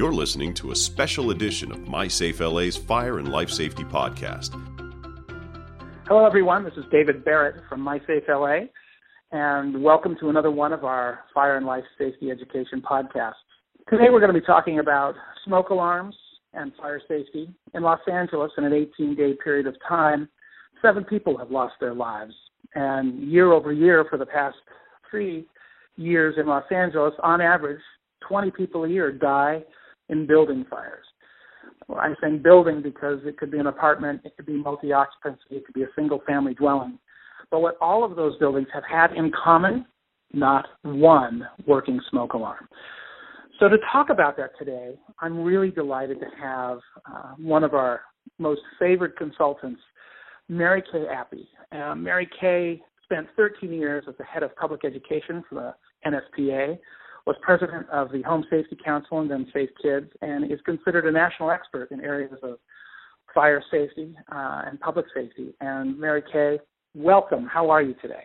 You're listening to a special edition of MySafe LA's Fire and Life Safety Podcast. Hello, everyone. This is David Barrett from MySafe LA, and welcome to another one of our Fire and Life Safety Education podcasts. Today, we're going to be talking about smoke alarms and fire safety. In Los Angeles, in an 18 day period of time, seven people have lost their lives. And year over year, for the past three years in Los Angeles, on average, 20 people a year die in building fires. I'm saying building because it could be an apartment, it could be multi occupancy, it could be a single family dwelling. But what all of those buildings have had in common, not one working smoke alarm. So, to talk about that today, I'm really delighted to have uh, one of our most favored consultants, Mary Kay Appy. Uh, Mary Kay spent 13 years as the head of public education for the NFPA, was president of the Home Safety Council and then Safe Kids, and is considered a national expert in areas of fire safety uh, and public safety. And Mary Kay, welcome. How are you today?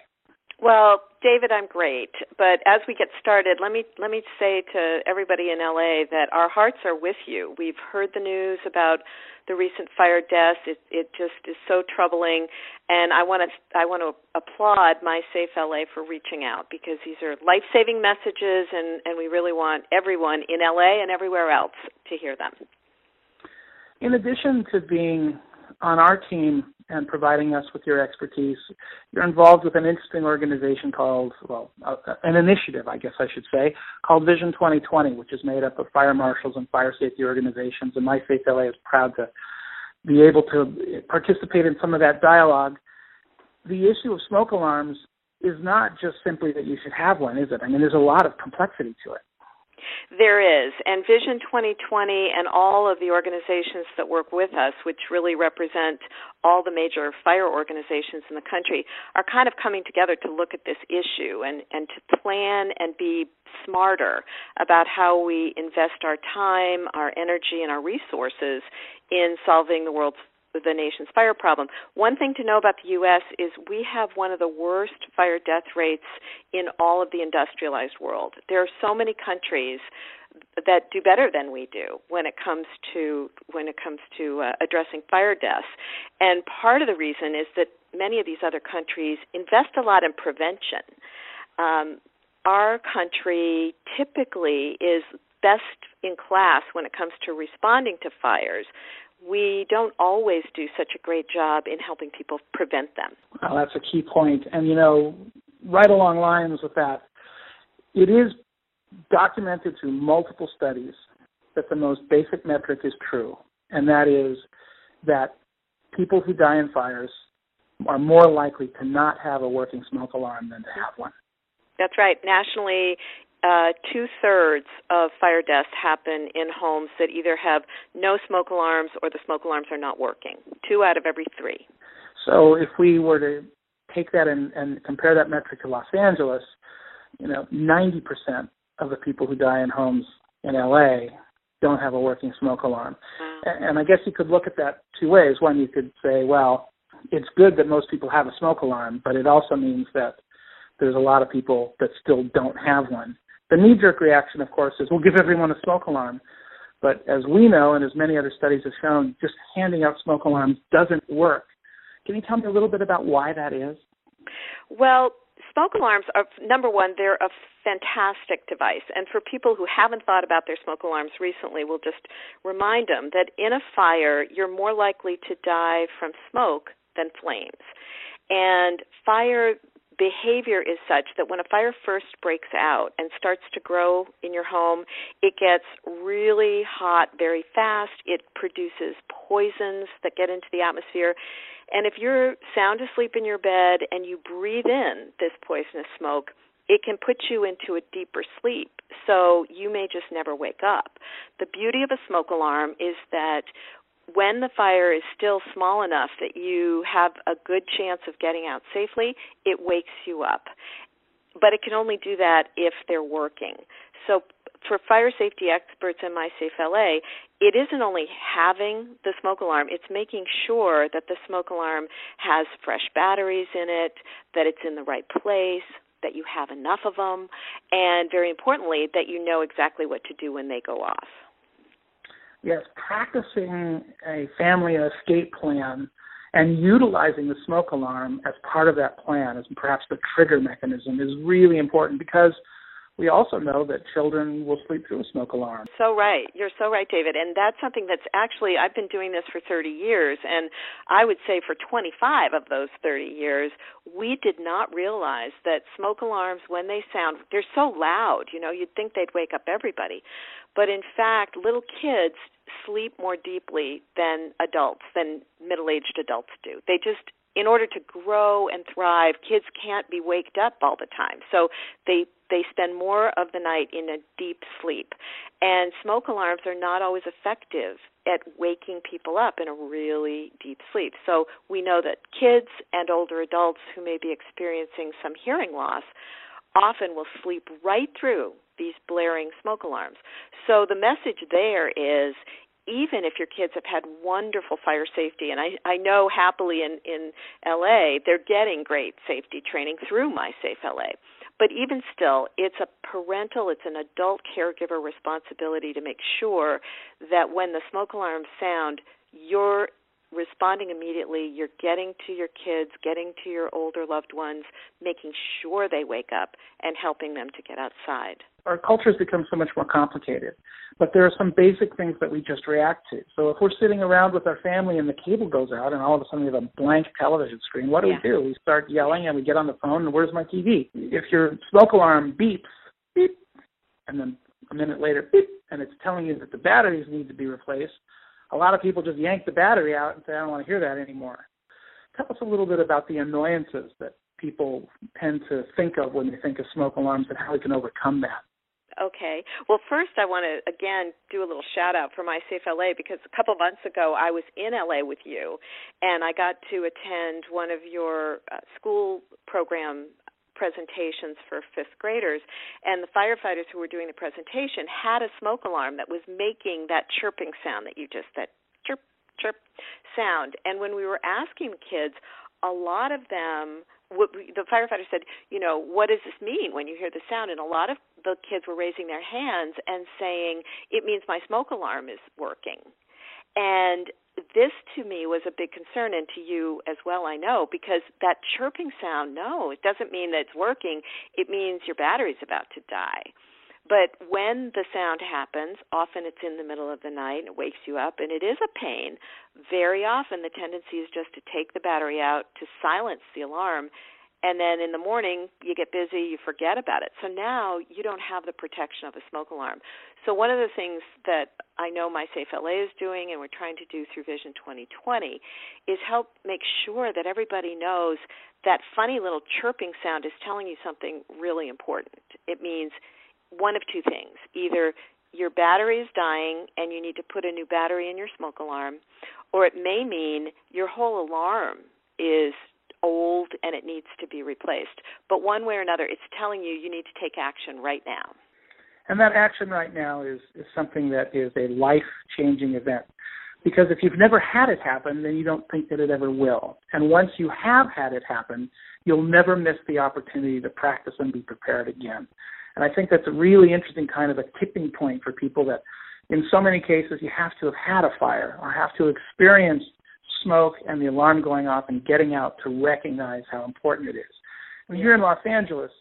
Well, David, I'm great. But as we get started, let me let me say to everybody in LA that our hearts are with you. We've heard the news about the recent fire deaths. It it just is so troubling, and I want to I want to applaud My Safe LA for reaching out because these are life saving messages, and and we really want everyone in LA and everywhere else to hear them. In addition to being on our team and providing us with your expertise. You're involved with an interesting organization called, well, uh, an initiative, I guess I should say, called Vision 2020, which is made up of fire marshals and fire safety organizations. And My Safe LA is proud to be able to participate in some of that dialogue. The issue of smoke alarms is not just simply that you should have one, is it? I mean, there's a lot of complexity to it. There is. And Vision 2020 and all of the organizations that work with us, which really represent all the major fire organizations in the country, are kind of coming together to look at this issue and, and to plan and be smarter about how we invest our time, our energy, and our resources in solving the world's the nation's fire problem. One thing to know about the U.S. is we have one of the worst fire death rates in all of the industrialized world. There are so many countries that do better than we do when it comes to when it comes to uh, addressing fire deaths. And part of the reason is that many of these other countries invest a lot in prevention. Um, our country typically is best in class when it comes to responding to fires we don't always do such a great job in helping people prevent them. Well, that's a key point. And, you know, right along lines with that, it is documented through multiple studies that the most basic metric is true, and that is that people who die in fires are more likely to not have a working smoke alarm than to have one. That's right. Nationally, uh, two thirds of fire deaths happen in homes that either have no smoke alarms or the smoke alarms are not working. Two out of every three. So if we were to take that and, and compare that metric to Los Angeles, you know, 90% of the people who die in homes in LA don't have a working smoke alarm. Wow. And I guess you could look at that two ways. One, you could say, well, it's good that most people have a smoke alarm, but it also means that there's a lot of people that still don't have one. The knee jerk reaction, of course, is we'll give everyone a smoke alarm. But as we know, and as many other studies have shown, just handing out smoke alarms doesn't work. Can you tell me a little bit about why that is? Well, smoke alarms are number one they're a fantastic device and for people who haven't thought about their smoke alarms recently we'll just remind them that in a fire you're more likely to die from smoke than flames and fire behavior is such that when a fire first breaks out and starts to grow in your home, it gets really hot very fast. It produces poisons that get into the atmosphere. And if you're sound asleep in your bed and you breathe in this poisonous smoke, it can put you into a deeper sleep. So you may just never wake up. The beauty of a smoke alarm is that when the fire is still small enough that you have a good chance of getting out safely, it wakes you up. But it can only do that if they're working. So for fire safety experts in MySafe LA, it isn't only having the smoke alarm, it's making sure that the smoke alarm has fresh batteries in it, that it's in the right place, that you have enough of them, and very importantly, that you know exactly what to do when they go off. Yes, practicing a family escape plan and utilizing the smoke alarm as part of that plan, as perhaps the trigger mechanism, is really important because we also know that children will sleep through a smoke alarm. So right. You're so right, David. And that's something that's actually, I've been doing this for 30 years, and I would say for 25 of those 30 years, we did not realize that smoke alarms, when they sound, they're so loud. You know, you'd think they'd wake up everybody. But in fact, little kids sleep more deeply than adults, than middle aged adults do. They just in order to grow and thrive, kids can't be waked up all the time. So they they spend more of the night in a deep sleep. And smoke alarms are not always effective at waking people up in a really deep sleep. So we know that kids and older adults who may be experiencing some hearing loss often will sleep right through these blaring smoke alarms. So the message there is even if your kids have had wonderful fire safety and I I know happily in in LA they're getting great safety training through My Safe LA. But even still, it's a parental, it's an adult caregiver responsibility to make sure that when the smoke alarms sound, you're responding immediately, you're getting to your kids, getting to your older loved ones, making sure they wake up, and helping them to get outside. Our culture has become so much more complicated, but there are some basic things that we just react to. So if we're sitting around with our family and the cable goes out and all of a sudden we have a blank television screen, what do yeah. we do? We start yelling and we get on the phone and where's my TV? If your smoke alarm beeps, beep, and then a minute later, beep, and it's telling you that the batteries need to be replaced, a lot of people just yank the battery out and say, I don't want to hear that anymore. Tell us a little bit about the annoyances that people tend to think of when they think of smoke alarms and how we can overcome that. Okay. Well, first I want to again do a little shout out for my Safe LA because a couple months ago I was in LA with you and I got to attend one of your uh, school program presentations for fifth graders and the firefighters who were doing the presentation had a smoke alarm that was making that chirping sound that you just that chirp chirp sound and when we were asking kids a lot of them what the firefighter said you know what does this mean when you hear the sound? And a lot of the kids were raising their hands and saying it means my smoke alarm is working. And this to me was a big concern and to you as well i know because that chirping sound no it doesn't mean that it's working. It means your battery's about to die but when the sound happens often it's in the middle of the night and it wakes you up and it is a pain. Very often the tendency is just to take the battery out to silence the alarm and then in the morning you get busy you forget about it. So now you don't have the protection of a smoke alarm. So one of the things that i know my safe la is doing and we're trying to do through vision 2020 is help make sure that everybody knows that funny little chirping sound is telling you something really important. It means one of two things either your battery is dying and you need to put a new battery in your smoke alarm or it may mean your whole alarm is old and it needs to be replaced. But one way or another, it's telling you you need to take action right now. And that action right now is, is something that is a life changing event. Because if you've never had it happen, then you don't think that it ever will. And once you have had it happen, you'll never miss the opportunity to practice and be prepared again. And I think that's a really interesting kind of a tipping point for people that in so many cases you have to have had a fire or have to experience smoke and the alarm going off and getting out to recognize how important it is. And here in Los Angeles,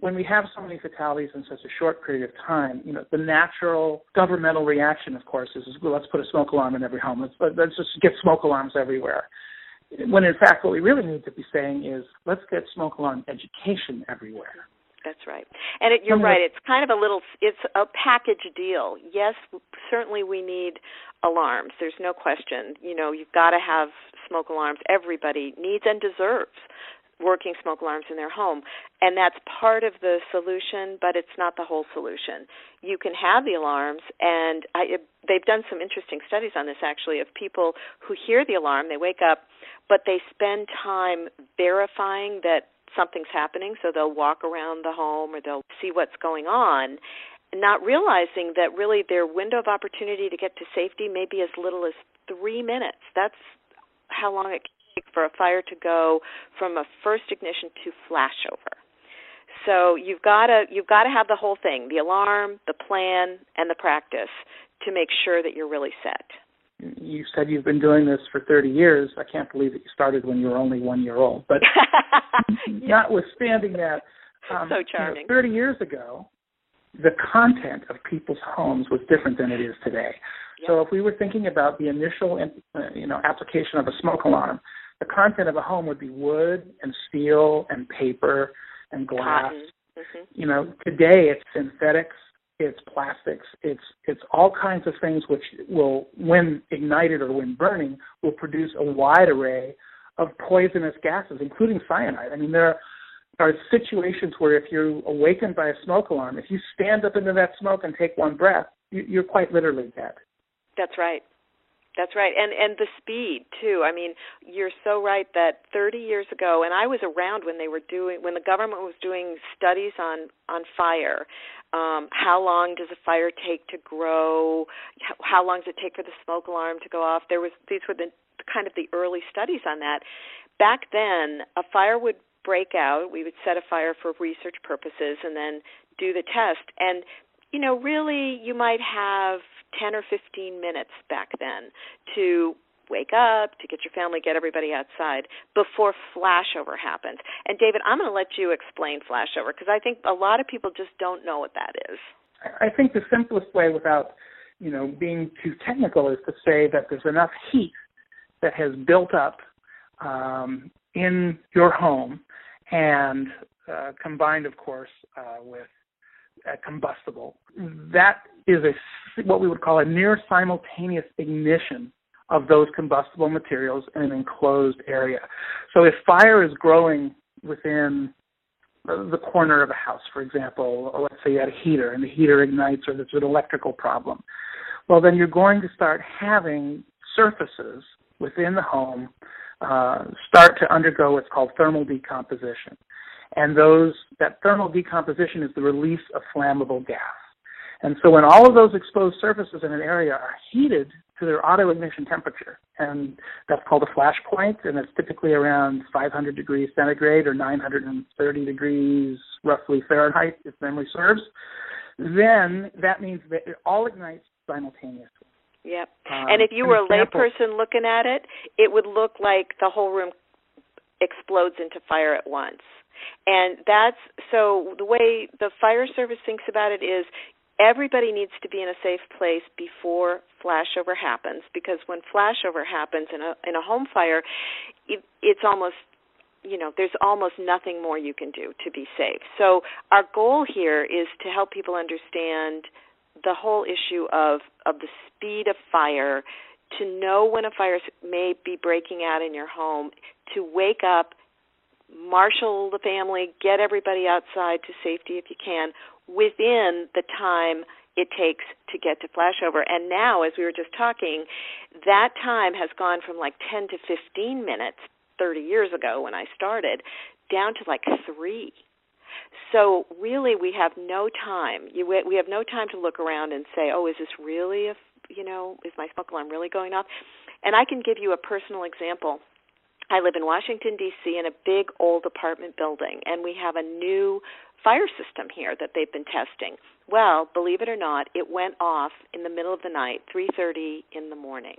when we have so many fatalities in such a short period of time, you know, the natural governmental reaction, of course, is, well, let's put a smoke alarm in every home. Let's, let's just get smoke alarms everywhere. When in fact, what we really need to be saying is, let's get smoke alarm education everywhere. That's right. And it, you're right. It's kind of a little. It's a package deal. Yes, certainly we need alarms. There's no question. You know, you've got to have smoke alarms. Everybody needs and deserves working smoke alarms in their home. And that's part of the solution, but it's not the whole solution. You can have the alarms, and I, they've done some interesting studies on this actually of people who hear the alarm, they wake up, but they spend time verifying that something's happening, so they'll walk around the home or they'll see what's going on not realizing that really their window of opportunity to get to safety may be as little as three minutes. That's how long it can take for a fire to go from a first ignition to flashover. So you've got to you've got to have the whole thing: the alarm, the plan, and the practice to make sure that you're really set. You said you've been doing this for 30 years. I can't believe that you started when you were only one year old. But yeah. notwithstanding that, um, so charming. You know, 30 years ago, the content of people's homes was different than it is today. So if we were thinking about the initial, uh, you know, application of a smoke alarm, the content of a home would be wood and steel and paper and glass. Mm-hmm. You know, today it's synthetics, it's plastics, it's it's all kinds of things which will, when ignited or when burning, will produce a wide array of poisonous gases, including cyanide. I mean, there are situations where if you're awakened by a smoke alarm, if you stand up into that smoke and take one breath, you're quite literally dead. That's right. That's right. And and the speed too. I mean, you're so right that 30 years ago and I was around when they were doing when the government was doing studies on on fire. Um how long does a fire take to grow? How long does it take for the smoke alarm to go off? There was these were the kind of the early studies on that. Back then, a fire would break out. We would set a fire for research purposes and then do the test. And you know, really, you might have 10 or 15 minutes back then to wake up, to get your family, get everybody outside before flashover happens. And David, I'm going to let you explain flashover because I think a lot of people just don't know what that is. I think the simplest way without, you know, being too technical is to say that there's enough heat that has built up um, in your home and uh, combined, of course, uh, with combustible. That is a what we would call a near simultaneous ignition of those combustible materials in an enclosed area. So if fire is growing within the corner of a house, for example, or let's say you had a heater and the heater ignites or there's an electrical problem, well, then you're going to start having surfaces within the home uh, start to undergo what's called thermal decomposition and those that thermal decomposition is the release of flammable gas. And so when all of those exposed surfaces in an area are heated to their auto ignition temperature, and that's called a flash point, and it's typically around 500 degrees centigrade or 930 degrees roughly Fahrenheit, if memory serves, then that means that it all ignites simultaneously. Yep. Um, and if you were a layperson looking at it, it would look like the whole room explodes into fire at once. And that's so the way the fire service thinks about it is everybody needs to be in a safe place before flashover happens because when flashover happens in a in a home fire it, it's almost you know there's almost nothing more you can do to be safe. So our goal here is to help people understand the whole issue of of the speed of fire to know when a fire may be breaking out in your home to wake up marshal the family, get everybody outside to safety if you can within the time it takes to get to flashover. And now, as we were just talking, that time has gone from like 10 to 15 minutes 30 years ago when I started down to like three. So really, we have no time. You, we have no time to look around and say, "Oh, is this really a you know is my smoke alarm really going off?" And I can give you a personal example. I live in Washington, D.C., in a big old apartment building, and we have a new fire system here that they've been testing. Well, believe it or not, it went off in the middle of the night, 3:30 in the morning.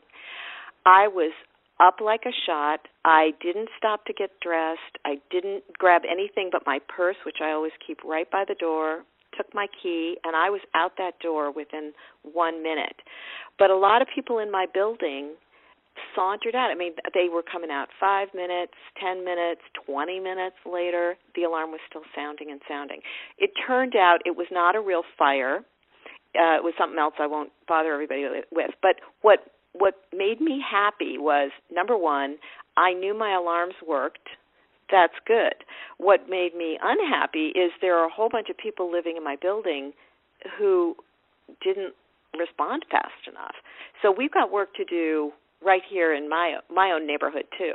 I was up like a shot. I didn't stop to get dressed. I didn't grab anything but my purse, which I always keep right by the door, took my key, and I was out that door within 1 minute. But a lot of people in my building sauntered out. I mean, they were coming out five minutes, ten minutes, twenty minutes later. The alarm was still sounding and sounding. It turned out it was not a real fire. Uh, it was something else I won't bother everybody with. But what what made me happy was number one, I knew my alarms worked. That's good. What made me unhappy is there are a whole bunch of people living in my building who didn't respond fast enough. So we've got work to do right here in my my own neighborhood too?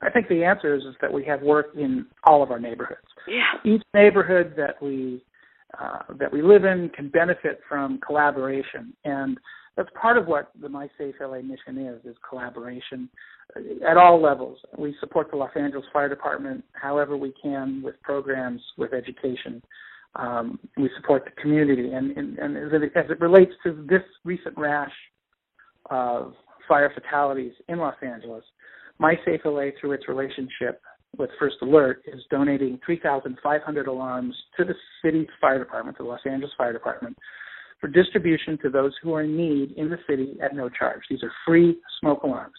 I think the answer is, is that we have work in all of our neighborhoods. Yeah. Each neighborhood that we uh, that we live in can benefit from collaboration, and that's part of what the My Safe LA mission is: is collaboration at all levels. We support the Los Angeles Fire Department however we can with programs, with education, Um, we support the community, and, and, and as, it, as it relates to this recent rash of fire fatalities in Los Angeles, MySafeLA, through its relationship with First Alert, is donating 3,500 alarms to the city fire department, the Los Angeles Fire Department, for distribution to those who are in need in the city at no charge. These are free smoke alarms.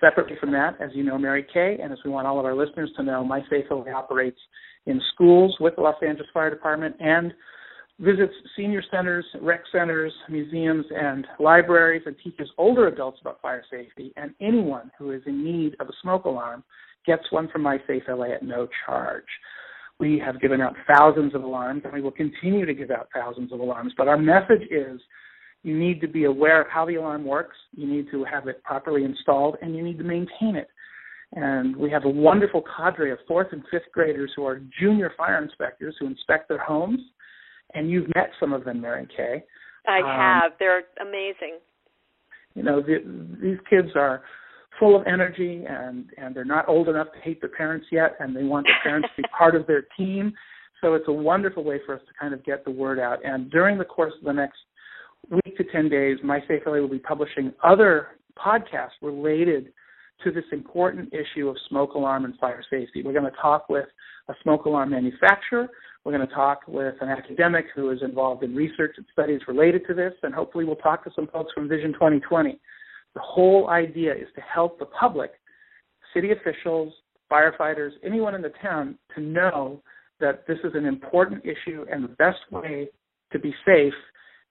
Separately from that, as you know, Mary Kay, and as we want all of our listeners to know, MySafeLA operates in schools with the Los Angeles Fire Department and visits senior centers, rec centers, museums, and libraries and teaches older adults about fire safety. And anyone who is in need of a smoke alarm gets one from MySafeLA at no charge. We have given out thousands of alarms, and we will continue to give out thousands of alarms. But our message is you need to be aware of how the alarm works, you need to have it properly installed, and you need to maintain it. And we have a wonderful cadre of fourth and fifth graders who are junior fire inspectors who inspect their homes. And you've met some of them, Mary Kay. I um, have. They're amazing. You know, the, these kids are full of energy and and they're not old enough to hate their parents yet and they want their parents to be part of their team so it's a wonderful way for us to kind of get the word out and during the course of the next week to 10 days my safe LA will be publishing other podcasts related to this important issue of smoke alarm and fire safety we're going to talk with a smoke alarm manufacturer we're going to talk with an academic who is involved in research and studies related to this and hopefully we'll talk to some folks from vision 2020 the whole idea is to help the public, city officials, firefighters, anyone in the town to know that this is an important issue and the best way to be safe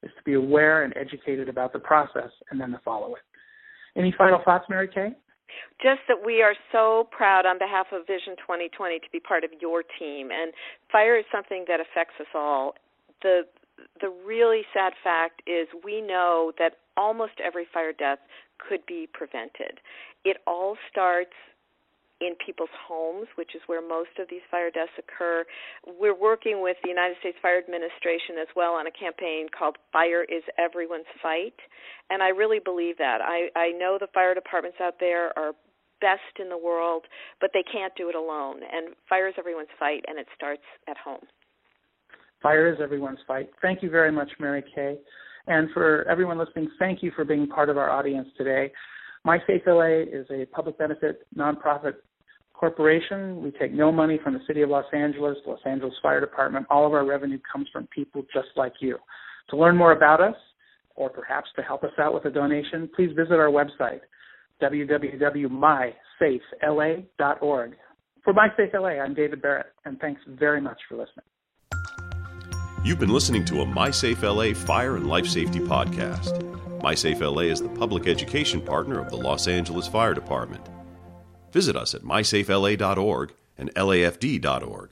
is to be aware and educated about the process and then to follow it. Any final thoughts, Mary Kay? Just that we are so proud on behalf of Vision 2020 to be part of your team. And fire is something that affects us all. The the really sad fact is we know that almost every fire death could be prevented. It all starts in people's homes, which is where most of these fire deaths occur. We're working with the United States Fire Administration as well on a campaign called Fire is Everyone's Fight, and I really believe that. I I know the fire departments out there are best in the world, but they can't do it alone. And fire is everyone's fight, and it starts at home. Fire is everyone's fight. Thank you very much, Mary Kay. And for everyone listening, thank you for being part of our audience today. My Safe LA is a public benefit nonprofit corporation. We take no money from the City of Los Angeles, Los Angeles Fire Department. All of our revenue comes from people just like you. To learn more about us, or perhaps to help us out with a donation, please visit our website, www.mysafela.org. For My Safe LA, I'm David Barrett, and thanks very much for listening. You've been listening to a MySafe LA Fire and Life Safety podcast. MySafe LA is the public education partner of the Los Angeles Fire Department. Visit us at mysafela.org and lafd.org.